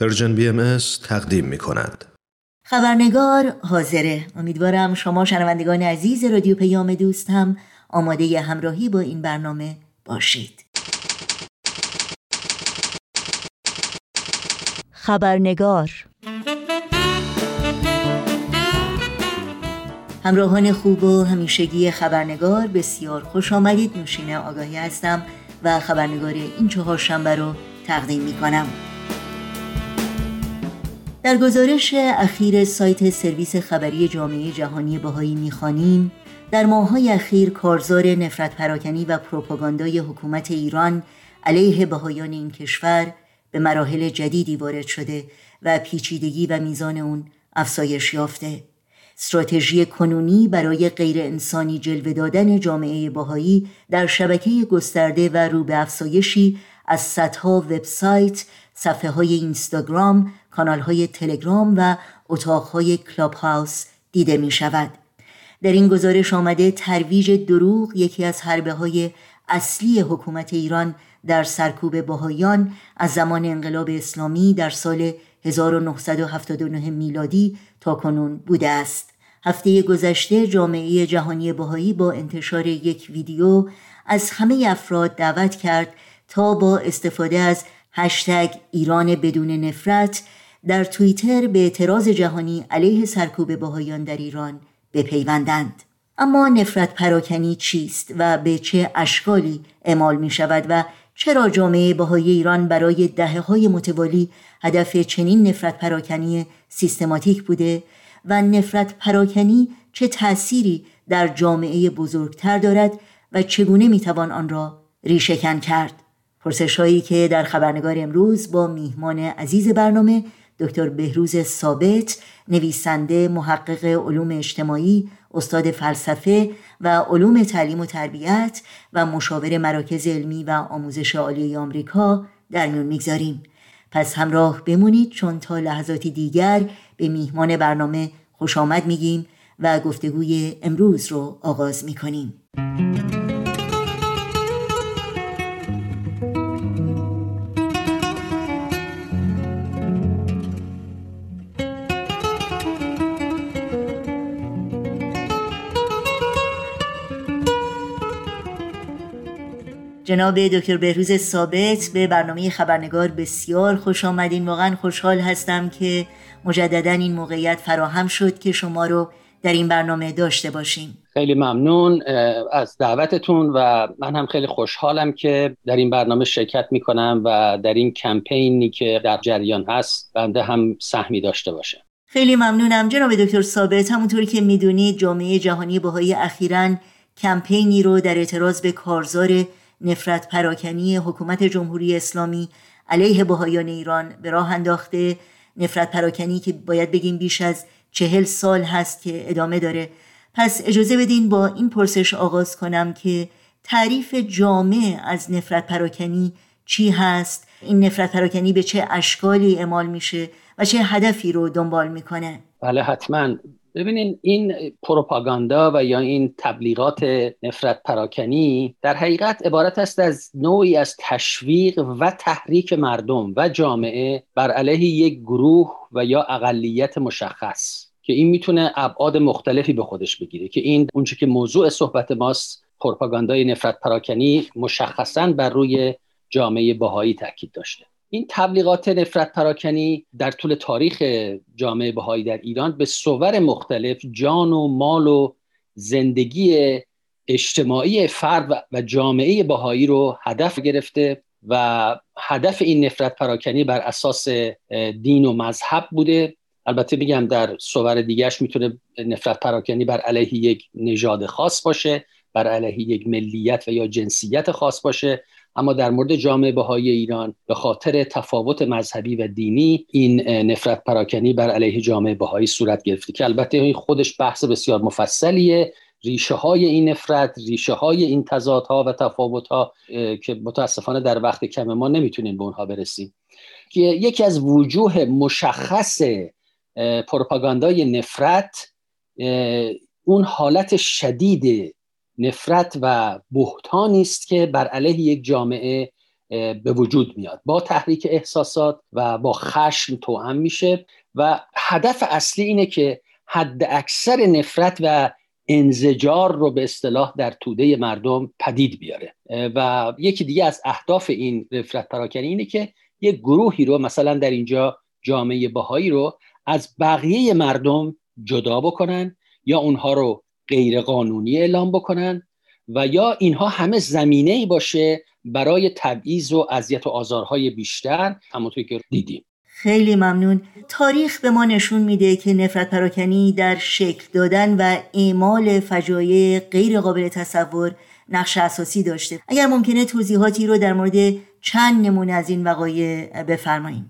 پرژن بی ام تقدیم می کند. خبرنگار حاضره. امیدوارم شما شنوندگان عزیز رادیو پیام دوست هم آماده همراهی با این برنامه باشید. خبرنگار همراهان خوب و همیشگی خبرنگار بسیار خوش آمدید. نوشین آگاهی هستم و خبرنگار این چهار شنبه رو تقدیم می کنم در گزارش اخیر سایت سرویس خبری جامعه جهانی بهایی می‌خوانیم در ماههای اخیر کارزار نفرت پراکنی و پروپاگاندای حکومت ایران علیه بهایان این کشور به مراحل جدیدی وارد شده و پیچیدگی و میزان اون افزایش یافته. استراتژی کنونی برای غیر انسانی جلوه دادن جامعه باهایی در شبکه گسترده و رو به از صدها وبسایت، صفحه های اینستاگرام، کانال های تلگرام و اتاق های کلاب هاوس دیده می شود. در این گزارش آمده ترویج دروغ یکی از حربه های اصلی حکومت ایران در سرکوب باهایان از زمان انقلاب اسلامی در سال 1979 میلادی تا کنون بوده است. هفته گذشته جامعه جهانی باهایی با انتشار یک ویدیو از همه افراد دعوت کرد تا با استفاده از هشتگ ایران بدون نفرت در توییتر به اعتراض جهانی علیه سرکوب باهایان در ایران بپیوندند. اما نفرت پراکنی چیست و به چه اشکالی اعمال می شود و چرا جامعه باهای ایران برای دهه های متوالی هدف چنین نفرت پراکنی سیستماتیک بوده و نفرت پراکنی چه تأثیری در جامعه بزرگتر دارد و چگونه می‌توان آن را ریشهکن کرد؟ پرسش هایی که در خبرنگار امروز با میهمان عزیز برنامه دکتر بهروز ثابت نویسنده محقق علوم اجتماعی استاد فلسفه و علوم تعلیم و تربیت و مشاور مراکز علمی و آموزش عالی آمریکا در میون می‌گذاریم. پس همراه بمونید چون تا لحظاتی دیگر به میهمان برنامه خوش آمد میگیم و گفتگوی امروز رو آغاز می‌کنیم. جناب دکتر بهروز ثابت به برنامه خبرنگار بسیار خوش آمدین. واقعا خوشحال هستم که مجددا این موقعیت فراهم شد که شما رو در این برنامه داشته باشیم. خیلی ممنون از دعوتتون و من هم خیلی خوشحالم که در این برنامه شرکت می‌کنم و در این کمپینی که در جریان هست بنده هم سهمی داشته باشه. خیلی ممنونم. جناب دکتر ثابت همونطوری که می‌دونید جامعه جهانی بهایی اخیرا کمپینی رو در اعتراض به کارزار نفرت پراکنی حکومت جمهوری اسلامی علیه بهایان ایران به راه انداخته. نفرت پراکنی که باید بگیم بیش از چهل سال هست که ادامه داره. پس اجازه بدین با این پرسش آغاز کنم که تعریف جامع از نفرت پراکنی چی هست؟ این نفرت پراکنی به چه اشکالی اعمال میشه و چه هدفی رو دنبال می‌کنه؟ بله حتما. ببینین این پروپاگاندا و یا این تبلیغات نفرت پراکنی در حقیقت عبارت است از نوعی از تشویق و تحریک مردم و جامعه بر علیه یک گروه و یا اقلیت مشخص که این می‌تونه ابعاد مختلفی به خودش بگیره که این اونچه که موضوع صحبت ماست پروپاگاندای نفرت پراکنی مشخصا بر روی جامعه باهایی تاکید داشته. این تبلیغات نفرت پراکنی در طول تاریخ جامعه بهایی در ایران به صور مختلف جان و مال و زندگی اجتماعی فرد و جامعه بهایی رو هدف گرفته و هدف این نفرت پراکنی بر اساس دین و مذهب بوده. البته میگم در صور دیگرش می‌تونه نفرت پراکنی بر علیه یک نژاد خاص باشه بر علیه یک ملیت و یا جنسیت خاص باشه. اما در مورد جامعه بهای ایران به خاطر تفاوت مذهبی و دینی این نفرت پراکنی بر علیه جامعه بهایی صورت گرفته که البته این خودش بحث بسیار مفصلیه. ریشه های این نفرت ریشه های این تضادها و تفاوت ها که متاسفانه در وقت کم ما نمی‌تونیم به اونها برسیم. که یکی از وجوه مشخص پروپاگاندای نفرت اون حالت شدید نفرت و بهتانی است که بر علیه یک جامعه به وجود میاد. با تحریک احساسات و با خشم توأم میشه و هدف اصلی اینه که حد اکثر نفرت و انزجار رو به اصطلاح در توده مردم پدید بیاره. و یکی دیگه از اهداف این نفرت پراکنی اینه که یک گروهی رو مثلا در اینجا جامعه باهایی رو از بقیه مردم جدا بکنن یا اونها رو غیر قانونی اعلام بکنن و یا اینها همه زمینه ای باشه برای تبعیض و اذیت و آزارهای بیشتر همونطوری که دیدیم. خیلی ممنون. تاریخ به ما نشون میده که نفرت پراکنی در شکل دادن و اعمال فجایع غیر قابل تصور نقش اساسی داشته. اگر ممکنه توضیحاتی رو در مورد چند نمونه از این وقایع بفرمایید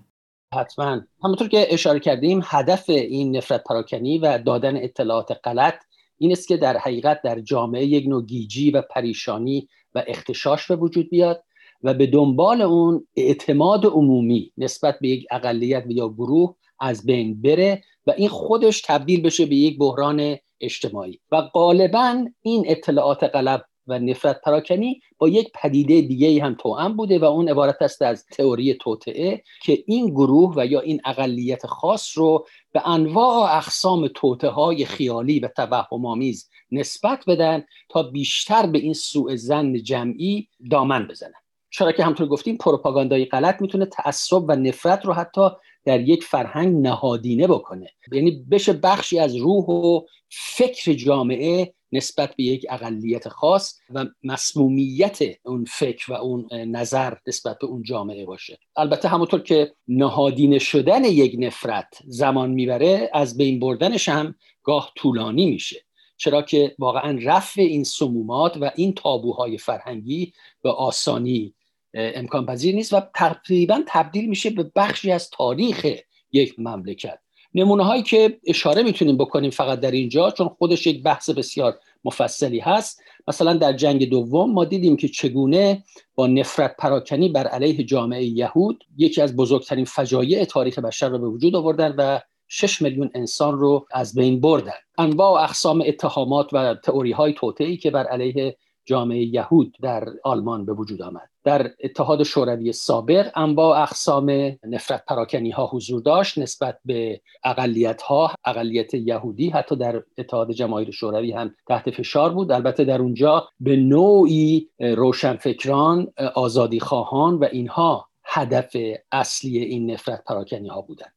حتما. همونطور که اشاره کردیم هدف این نفرت پراکنی و دادن اطلاعات غلط این است که در حقیقت در جامعه یک نوع گیجی و پریشانی و اختشاش به وجود بیاد و به دنبال اون اعتماد عمومی نسبت به یک اقلیت یا گروه از بین بره و این خودش تبدیل بشه به یک بحران اجتماعی. و غالبا این اطلاعات غلط و نفرت پراکنی با یک پدیده دیگه هم توأم بوده و اون عبارت است از تئوری توطعه که این گروه و یا این اقلیت خاص رو به انواع و اقسام توطعه های خیالی و توهم آمیز نسبت بدن تا بیشتر به این سوء زن جمعی دامن بزنن. چرا که همطور گفتیم پروپاگاندای غلط می‌تونه تعصب و نفرت رو حتی در یک فرهنگ نهادینه بکنه. یعنی بشه بخشی از روح و فکر جامعه نسبت به یک اقلیت خاص و مسمومیت اون فکر و اون نظر نسبت به اون جامعه باشه. البته همونطور که نهادینه شدن یک نفرت زمان می‌بره از بین بردنش هم گاه طولانی میشه. چرا که واقعا رفع این سمومات و این تابوهای فرهنگی به آسانی امکان پذیر نیست و تقریبا تبدیل میشه به بخشی از تاریخ یک مملکت. نمونه هایی که اشاره می‌تونیم بکنیم فقط در اینجا چون خودش یک بحث بسیار مفصلی هست. مثلا در جنگ دوم ما دیدیم که چگونه با نفرت پراکنی بر علیه جامعه یهود یکی از بزرگترین فجایع تاریخ بشر را به وجود آوردن و 6 میلیون انسان رو از بین بردن. انواع و اقسام اتهامات و تئوری های توطئه‌ای که بر علیه جامعه یهود در آلمان به وجود آمد. در اتحاد شوروی سابق انواع اقسام نفرت پراکنی ها حضور داشت نسبت به اقلیت ها اقلیت یهودی حتی در اتحاد جماهیر شوروی هم تحت فشار بود. البته در اونجا به نوعی روشنفکران آزادی خواهان و اینها هدف اصلی این نفرت پراکنی ها بودند.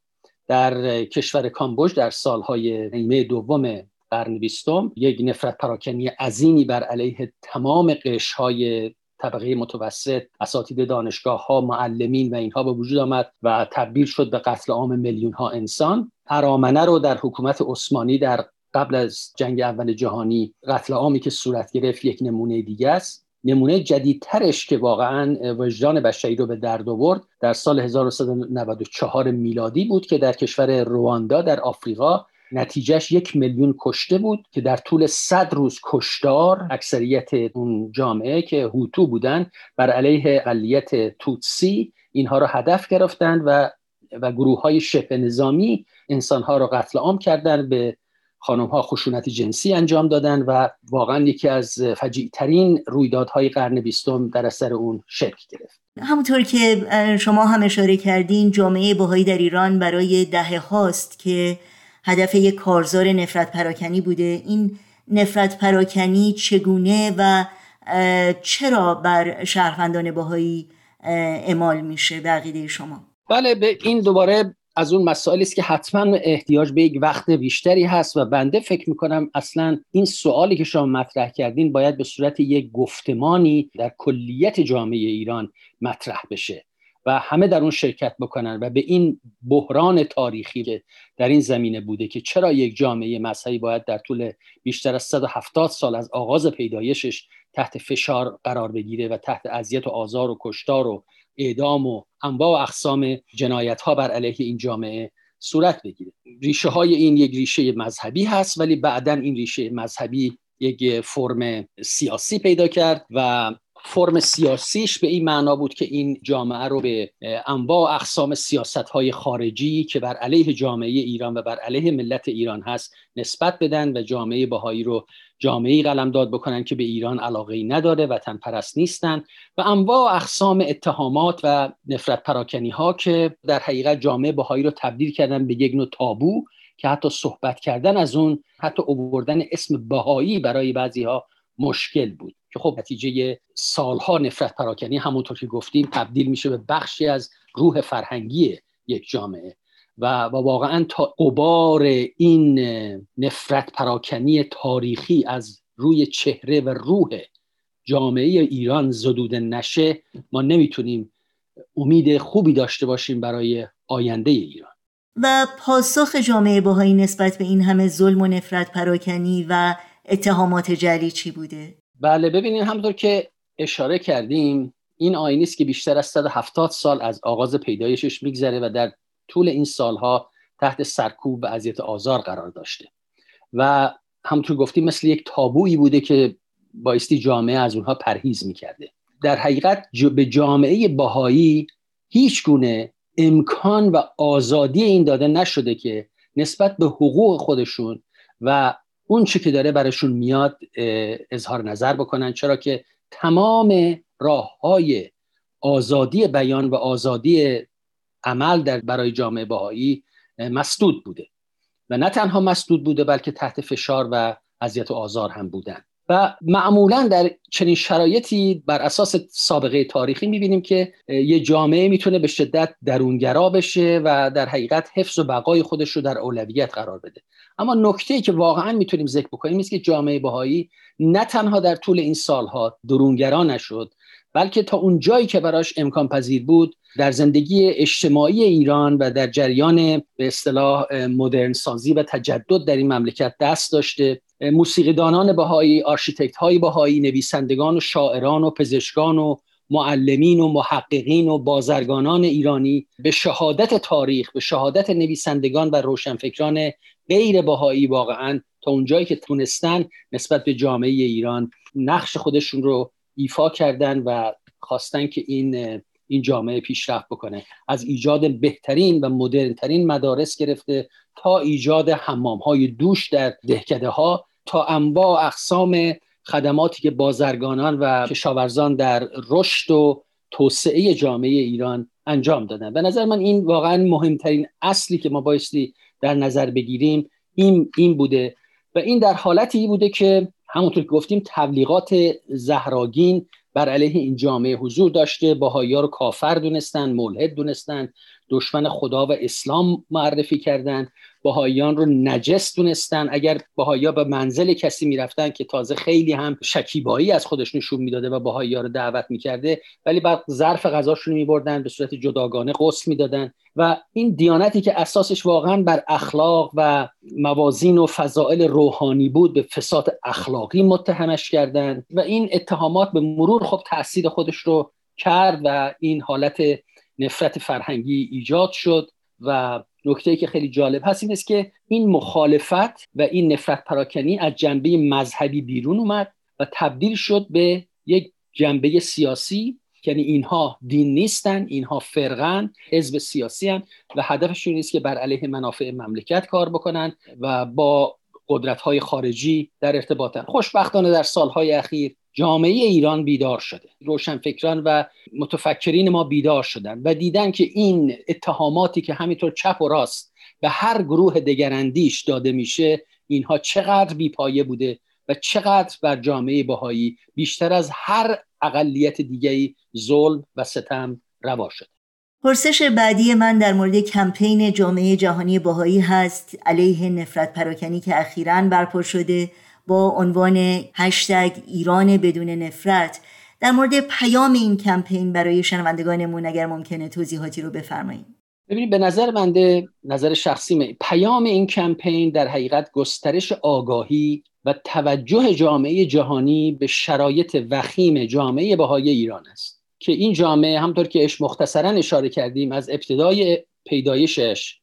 در کشور کامبوج در سالهای نیمه دوم قرن بیستم یک نفرت پراکنی عظیمی بر علیه تمام های طبقه متوسط اساتید دانشگاه ها معلمین و اینها به وجود آمد و تبدیل شد به قتل عام میلیون ها انسان. ارامنه رو در حکومت عثمانی در قبل از جنگ اول جهانی قتل عامی که صورت گرفت یک نمونه دیگه است. نمونه جدیدترش که واقعا وجدان بشری رو به درد آورد در سال 1994 میلادی بود که در کشور رواندا در آفریقا نتیجهش یک میلیون کشته بود که در طول صد روز کشدار اکثریت اون جامعه که هوتو بودن بر علیه اقلیت توتسی اینها رو هدف گرفتند و و گروه های شبه نظامی انسان ها رو قتل عام کردن به خانم ها خشونت جنسی انجام دادن و واقعا یکی از فجیع ترین رویدادهای قرن بیستم در اثر اون شکل گرفت. همونطور که شما هم اشاره کردین جامعه بهایی در ایران برای دهه هاست که هدف یک کارزار نفرت پراکنی بوده. این نفرت پراکنی چگونه و چرا بر شهروندان باهایی اعمال میشه به عقیده شما؟ بله به این دوباره از اون مسائلی است که حتما احتیاج به یک وقت بیشتری هست و بنده فکر می‌کنم اصلا این سوالی که شما مطرح کردین باید به صورت یک گفتمانی در کلیت جامعه ایران مطرح بشه. و همه در اون شرکت بکنن و به این بحران تاریخی که در این زمینه بوده که چرا یک جامعه مذهبی باید در طول بیشتر از 170 سال از آغاز پیدایشش تحت فشار قرار بگیره و تحت اذیت و آزار و کشتار و اعدام و انواع و اقسام جنایت ها بر علیه این جامعه صورت بگیره. ریشه های این یک ریشه مذهبی هست ولی بعدا این ریشه مذهبی یک فرم سیاسی پیدا کرد و فرم سیاسیش به این معنا بود که این جامعه رو به انواع اقسام سیاست های خارجی که بر علیه جامعه ایران و بر علیه ملت ایران هست نسبت بدن و جامعه بهایی رو جامعه قلمداد بکنن که به ایران علاقه ای نداره وطن پرست نیستن و انواع اقسام اتهامات و نفرت پراکنی ها که در حقیقت جامعه بهایی رو تبدیل کردن به یک نوع تابو که حتی صحبت کردن از اون حتی اووردن اسم بهایی برای بعضی ها مشکل بود. که خب نتیجه سالها نفرت پراکنی همونطور که گفتیم تبدیل میشه به بخشی از روح فرهنگی یک جامعه و, واقعا تا قبار این نفرت پراکنی تاریخی از روی چهره و روح جامعه ایران زدوده نشه ما نمی‌تونیم امید خوبی داشته باشیم برای آینده ایران و پاسخ جامعه باهایی نسبت به این همه ظلم و نفرت پراکنی و اتهامات جلی چی بوده؟ بله ببینید همونطور که اشاره کردیم این آینی است که بیشتر از 170 سال از آغاز پیدایشش میگذره و در طول این سالها تحت سرکوب و اذیت آزار قرار داشته. و همونطور گفتیم مثل یک تابویی بوده که بایستی جامعه از اونها پرهیز می‌کرده. در حقیقت به جامعه باهایی هیچ گونه امکان و آزادی این داده نشده که نسبت به حقوق خودشون و اون چی که داره برشون میاد اظهار نظر بکنن. چرا که تمام راه های آزادی بیان و آزادی عمل در برای جامعه باهایی مسدود بوده. و نه تنها مسدود بوده بلکه تحت فشار و اذیت و آزار هم بودن. و معمولا در چنین شرایطی بر اساس سابقه تاریخی می‌بینیم که یه جامعه می‌تونه به شدت درونگرا بشه و در حقیقت حفظ و بقای خودش رو در اولویت قرار بده. اما نکته ای که واقعا می‌تونیم ذکر بکنیم این است که جامعه بهایی نه تنها در طول این سالها درونگرا نشد بلکه تا اون جایی که براش امکان پذیر بود در زندگی اجتماعی ایران و در جریان به اصطلاح مدرن سازی و تجدد در این مملکت دست داشته. موسیقیدانان بهایی آرشیتکت های بهایی نویسندگان و شاعران و پزشکان و معلمین و محققین و بازرگانان ایرانی به شهادت تاریخ به شهادت نویسندگان و روشنفکران غیر بهایی واقعا تا اونجایی که تونستن نسبت به جامعه ایران نقش خودشون رو ایفا کردن و خواستن که این این جامعه پیشرفت بکنه. از ایجاد بهترین و مدرنترین مدارس گرفته تا ایجاد حمام های دوش در دهکده ها تا انواع اقسام خدماتی که بازرگانان و کشاورزان در رشد و توسعه جامعه ایران انجام دادن. به نظر من این واقعا مهمترین اصلی که ما بایستی در نظر بگیریم این, این بوده. و این در حالتی بوده که همونطور که گفتیم تبلیغات زهراگین بر علیه این جامعه حضور داشته. باهایی رو کافر دونستن ملحد دونستن دشمن خدا و اسلام معرفی کردند باهاییان رو نجس دونستن. اگر باهایی به منزل کسی می‌رفتن که تازه خیلی هم شکیبایی از خودش نشون می‌داده و باهایی رو دعوت می‌کرده ولی بعد ظرف غذاشون میبردن به صورت جداگانه قسل می‌دادن و این دیانتی که اساسش واقعا بر اخلاق و موازین و فضائل روحانی بود به فساد اخلاقی متهمش کردند و این اتهامات به مرور خب تاثیر خودش رو کرد و این حالت نفرت فرهنگی ایجاد شد و نکته که خیلی جالب هست این است که این مخالفت و این نفرت پراکنی از جنبه مذهبی بیرون اومد و تبدیل شد به یک جنبه سیاسی. یعنی اینها دین نیستن اینها فرقن حزب سیاسی هن و هدفشون نیست که بر علیه منافع مملکت کار بکنن و با قدرت های خارجی در ارتباطن. خوشبختانه در سالهای اخیر جامعه ایران بیدار شده. روشنفکران و متفکرین ما بیدار شدن و دیدن که این اتهاماتی که همینطور چپ و راست به هر گروه دگراندیش داده میشه اینها چقدر بیپایه بوده و چقدر بر جامعه بهایی بیشتر از هر اقلیت دیگری ظلم و ستم روا شده. پرسش بعدی من در مورد کمپین جامعه جهانی باهایی هست. علیه نفرت پراکنی که اخیرا برپا شده با عنوان هشتگ ایران بدون نفرت. در مورد پیام این کمپین برای شنوندگانمون اگر ممکنه توضیحاتی رو بفرمایید. ببینید به نظر بنده نظر شخصی پیام این کمپین در حقیقت گسترش آگاهی و توجه جامعه جهانی به شرایط وخیم جامعه بهای ایران است. که این جامعه همطور که اش مختصرا اشاره کردیم از ابتدای پیدایشش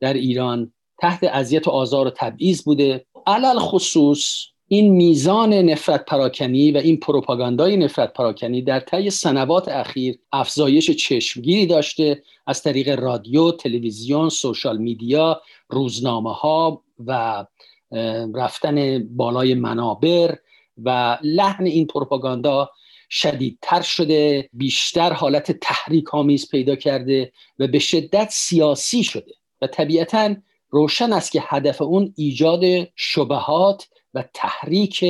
در ایران تحت اذیت و آزار و تبعیض بوده. علل خصوص این میزان نفرت پراکنی و این پروپاگاندای نفرت پراکنی در طی سنوات اخیر افزایش چشمگیری داشته از طریق رادیو، تلویزیون، سوشال میدیا، روزنامه ها و رفتن بالای منابر و لحن این پروپاگاندا شدیدتر شده بیشتر حالت تحریک آمیز پیدا کرده و به شدت سیاسی شده. و طبیعتا روشن است که هدف اون ایجاد شبهات و تحریک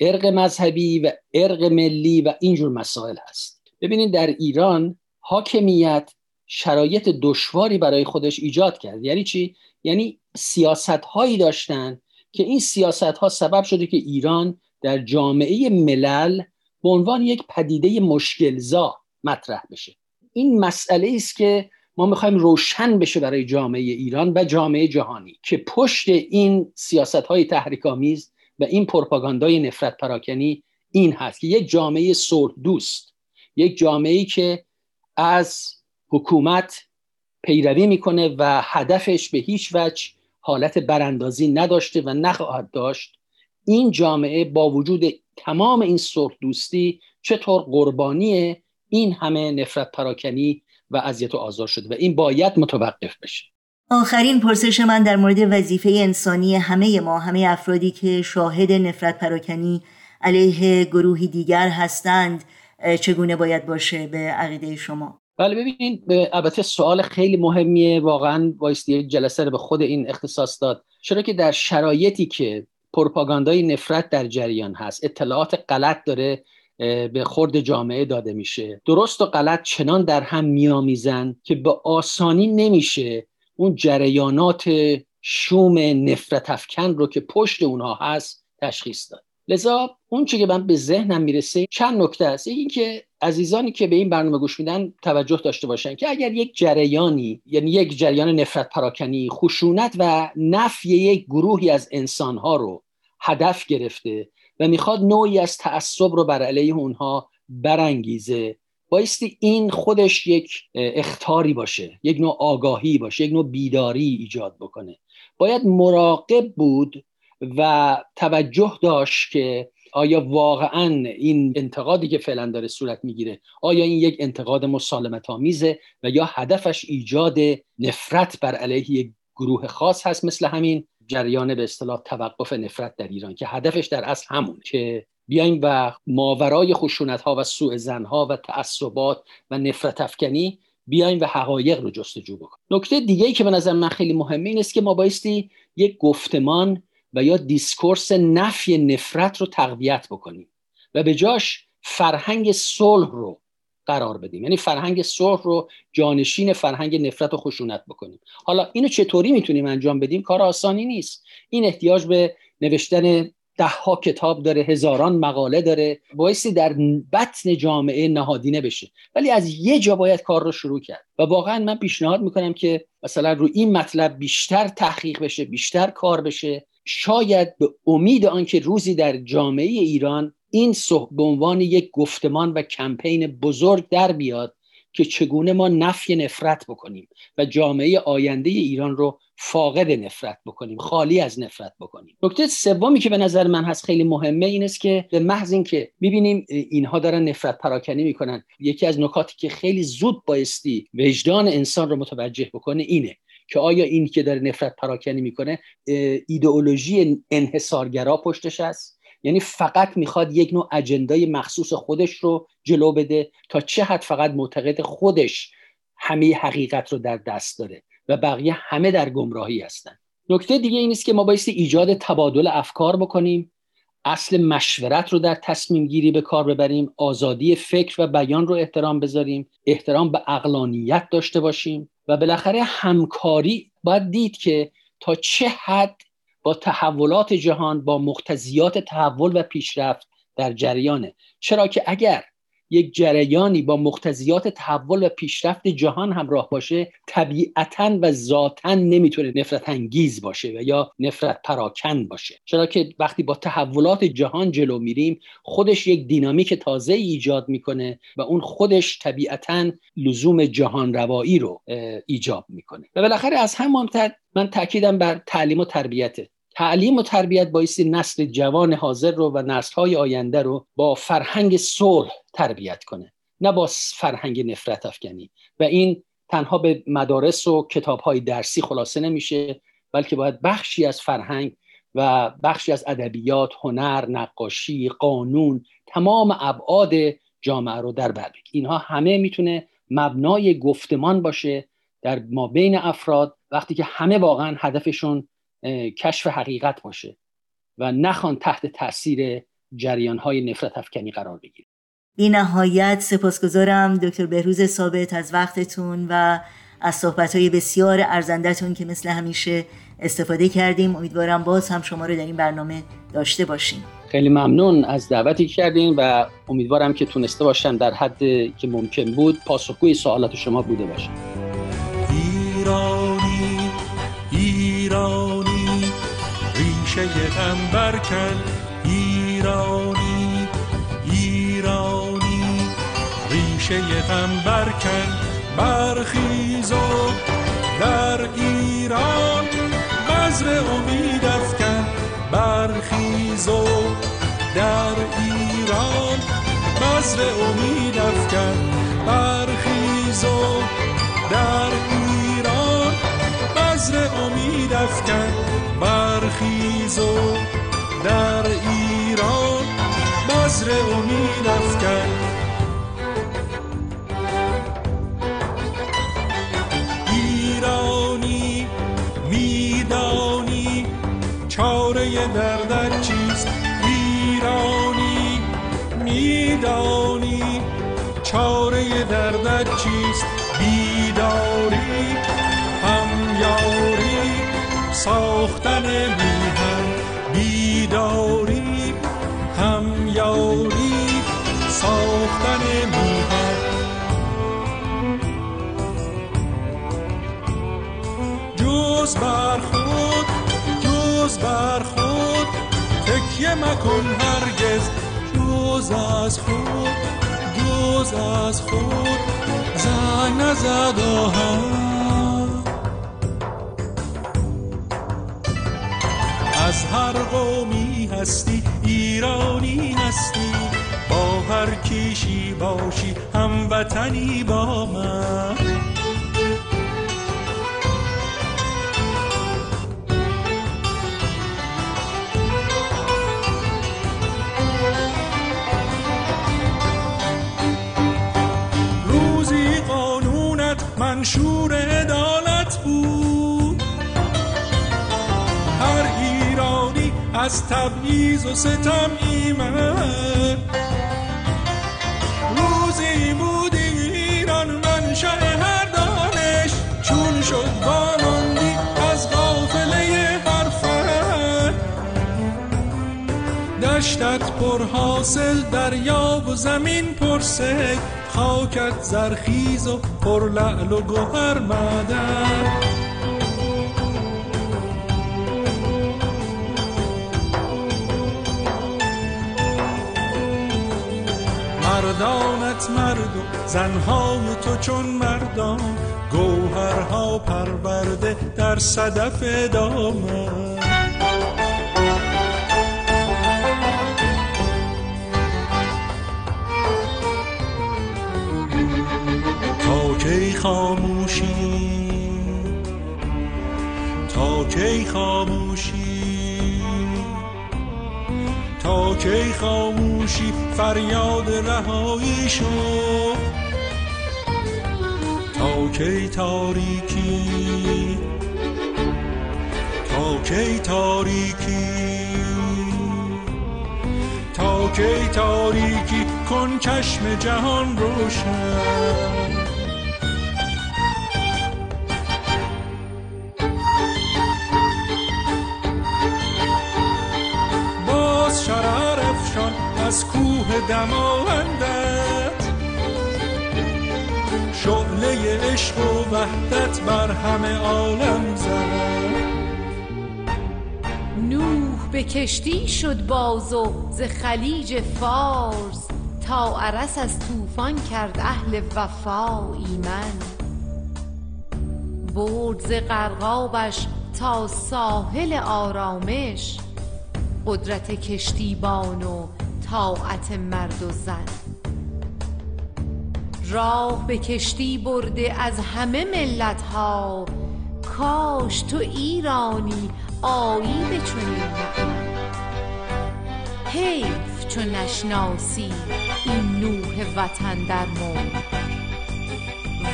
ارق مذهبی و ارق ملی و اینجور مسائل هست. ببینید در ایران حاکمیت شرایط دشواری برای خودش ایجاد کرد. یعنی چی؟ یعنی سیاست هایی داشتن که این سیاست ها سبب شده که ایران در جامعه ملل به عنوان یک پدیده مشکلزا مطرح بشه. این مسئله است که ما می‌خوایم روشن بشه برای جامعه ایران و جامعه جهانی که پشت این سیاست های تحریک آمیز و این پروپاگاندای نفرت پراکنی این هست که یک جامعه صلح دوست یک جامعه ای که از حکومت پیروی می‌کنه و هدفش به هیچ وجه حالت براندازی نداشته و نخواهد داشت. این جامعه با وجود تمام این صلح دوستی چطور قربانی این همه نفرت پراکنی و اذیت و آزار شده و این باید متوقف بشه. آخرین پرسش من در مورد وظیفه انسانی همه ما همه افرادی که شاهد نفرت پراکنی علیه گروهی دیگر هستند چگونه باید باشه به عقیده شما؟ بله ببینید البته سوال خیلی مهمیه واقعا بایستی جلسه رو به خود این اختصاص داد. چرا که در شرایطی که پروپاگاندای نفرت در جریان هست. اطلاعات غلط داره به خورد جامعه داده میشه. درست و غلط چنان در هم میامیزن که به آسانی نمیشه اون جریانات شوم نفرت افکن رو که پشت اونها هست تشخیص داد. لذا اون که من به ذهنم می‌رسه چند نکته است. این که عزیزانی که به این برنامه گوش میدن توجه داشته باشن که اگر یک جریانی یعنی یک جریان نفرت پراکنی خشونت و نفی یک گروهی از انسانها رو هدف گرفته و می‌خواد نوعی از تعصب رو بر علیه اونها برانگیزه بایستی این خودش یک اختاری باشه یک نوع آگاهی باشه یک نوع بیداری ایجاد بکنه. باید مراقب بود و توجه داشت که آیا واقعا این انتقادی که فعلا داره صورت می‌گیره آیا این یک انتقاد مسالمت آمیزه و یا هدفش ایجاد نفرت بر علیه یک گروه خاص هست مثل همین جریان به اصطلاح توقف نفرت در ایران که هدفش در اصل همون که بیایم و ماورای خشونت ها و سوء زن ها و تعصبات و نفرت افکنی بیایم و حقایق رو جستجو بکنیم. نکته دیگه ای که به نظر من خیلی مهمه این است که ما بایستی یک گفتمان و یا discourse نفی نفرت رو تقویت بکنیم و به جاش فرهنگ صلح رو قرار بدیم. یعنی فرهنگ صلح رو جانشین فرهنگ نفرت و خشونت بکنیم. حالا اینو چطوری می‌تونیم انجام بدیم؟ کار آسانی نیست. این احتیاج به نوشتن ده ها کتاب داره هزاران مقاله داره. بایستی در بطن جامعه نهادینه بشه. ولی از یه جا باید کار رو شروع کرد. و واقعا من پیشنهاد می‌کنم که مثلا رو این مطلب بیشتر تحقیق بشه بیشتر کار بشه. شاید به امید آنکه روزی در جامعه ایران این به عنوان یک گفتمان و کمپین بزرگ در بیاد که چگونه ما نفی نفرت بکنیم و جامعه آینده ایران رو فاقد نفرت بکنیم خالی از نفرت بکنیم. نکته سومی که به نظر من هست خیلی مهمه این است که به محض اینکه می‌بینیم اینها دارن نفرت پراکنی می‌کنن یکی از نکاتی که خیلی زود بایستی وجدان انسان رو متوجه بکنه اینه. که آیا این که داره نفرت پراکنی می‌کنه ایدئولوژی انحصارگرا پشتش است؟ یعنی فقط می‌خواد یک نوع اجندای مخصوص خودش رو جلو بده تا چه حد فقط معتقد خودش همه حقیقت رو در دست داره و بقیه همه در گمراهی هستند نکته دیگه این است که ما بایستی ایجاد تبادل افکار بکنیم. اصل مشورت رو در تصمیم گیری به کار ببریم آزادی فکر و بیان رو احترام بذاریم احترام به اقلانیت داشته باشیم و بالاخره همکاری. باید دید که تا چه حد با تحولات جهان با مقتضیات تحول و پیشرفت در جریانه. چرا که اگر یک جریانی با مقتضیات تحول و پیشرفت جهان همراه باشه طبیعتا و ذاتا نمی‌تونه نفرت انگیز باشه و یا نفرت پراکن باشه. چرا که وقتی با تحولات جهان جلو میریم خودش یک دینامیک تازه ایجاد می‌کنه و اون خودش طبیعتا لزوم جهان روایی رو ایجاب می‌کنه. و بالاخره از هم من تاکیدم بر تعلیم و تربیته تعلیم و تربیت بایستی نسل جوان حاضر رو و نسل های آینده رو با فرهنگ صلح تربیت کنه نه با فرهنگ نفرت افکنی. و این تنها به مدارس و کتاب های درسی خلاصه نمیشه بلکه باید بخشی از فرهنگ و بخشی از ادبیات، هنر، نقاشی، قانون تمام ابعاد جامعه رو در بر اینها همه می‌تونه مبنای گفتمان باشه در ما بین افراد وقتی که همه واقعا هدفشون کشف حقیقت باشه و نخوان تحت تاثیر جریان های نفرت افکنی قرار بگیره. بی نهایت سپاسگزارم دکتر بهروز ثابت از وقتتون و از صحبت های بسیار ارزندهتون که مثل همیشه استفاده کردیم. امیدوارم باز هم شما رو در این برنامه داشته باشیم. خیلی ممنون از دعوتی کردین و امیدوارم که تونسته باشم در حد که ممکن بود پاسخگوی سوالات شما بوده باشم. غم برکن ایرانی ایرانی. ریشه غم برکن برخیز و در ایران. بذر امید افکن برخیز و در ایران. بذر امید افکن برخیز و در ایران. بذر امید افکن بذر امید افکن ایرانی میدانی چاره دردت چیست ایرانی میدانی چاره دردت چیست بیداری همیاری ساختن میهن جز بر خود جز بر خود تکیه مکن هرگز جز از خود جز از خود زنگ نزد آهم از هر قومی هستی ایرانی هستی با هر کیشی باشی هموطنی با من. منشور عدالت بود. هر ایرانی از تبعیض و ستم ایمن. روزی بود ایران منشأ هر دانش چون شد واماندی از قافله هر فرد دشتت پر حاصل دریا و زمین پر سید خاکت زرخیز و پر لعل و گوهر معدن مردانت مرد و زنهای تو چون مردان گوهرها پرورده در صدف دامن خاموشی. تا کی خاموشی؟ تا کی خاموشی؟ فریاد رهایی شو. تا کی تاریکی؟ تا کی تاریکی؟ تا کی تاریکی؟ کن چشم جهان روشن. دماوندت شعله عشق و وحدت بر همه عالم زد. نوح به کشتی شد باز و ز خلیج فارس تا عرس از طوفان کرد اهل وفا ایمن. برد ز غرقابش تا ساحل آرامش قدرت کشتیبان و طاعت مرد و زن. راه به کشتی برده از همه ملت ها کاش تو ایرانی آیی به چنین حیف چو نشناسی این نوح وطن در مرد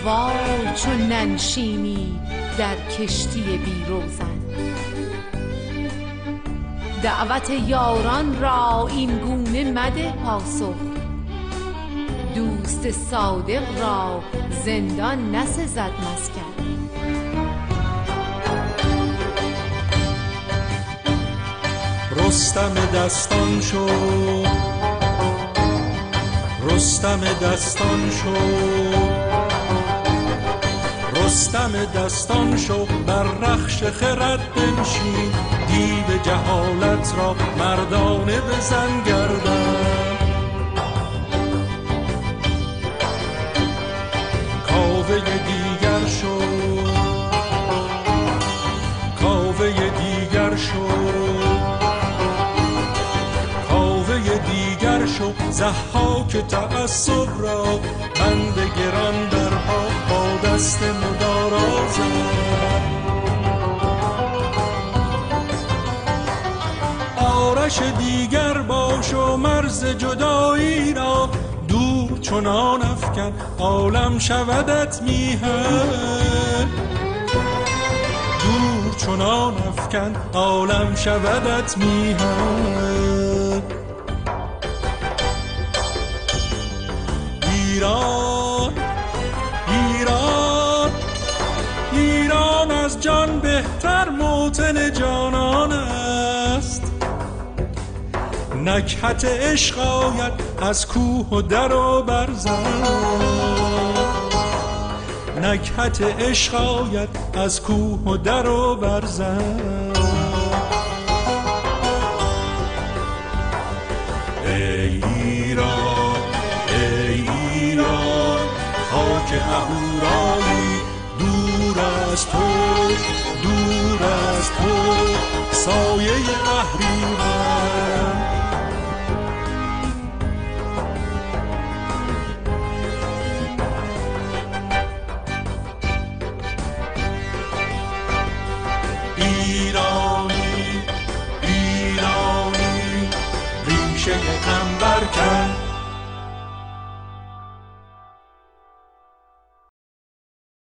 وای چو ننشینی در کشتی بی روزن دعوت یاران را این گونه مده پاسخ. دوست صادق را زندان نسزد مسکن. رستم دستان شو. رستم دستان شو. رستم دستان شو. بر رخش خرد بنشین. دیو جهالت را مردانه بزن گردن. کاوه دیگر شو کاوه دیگر شو کاوه دیگر شو زحاک تعصب را بند گران درها با دست مدارا مرز جدایی را دور چنان افکن عالم شودت میهن. دور چنان افکن عالم شودت میهن. ایران ایران ایران از جان بهتر موطن جانان است نکهت عشق آید از کوه و در و برزن نکهت عشق آید از کوه و در و برزن ای ایران ای ایران خاک اهورایی دور از تو دور از تو سایه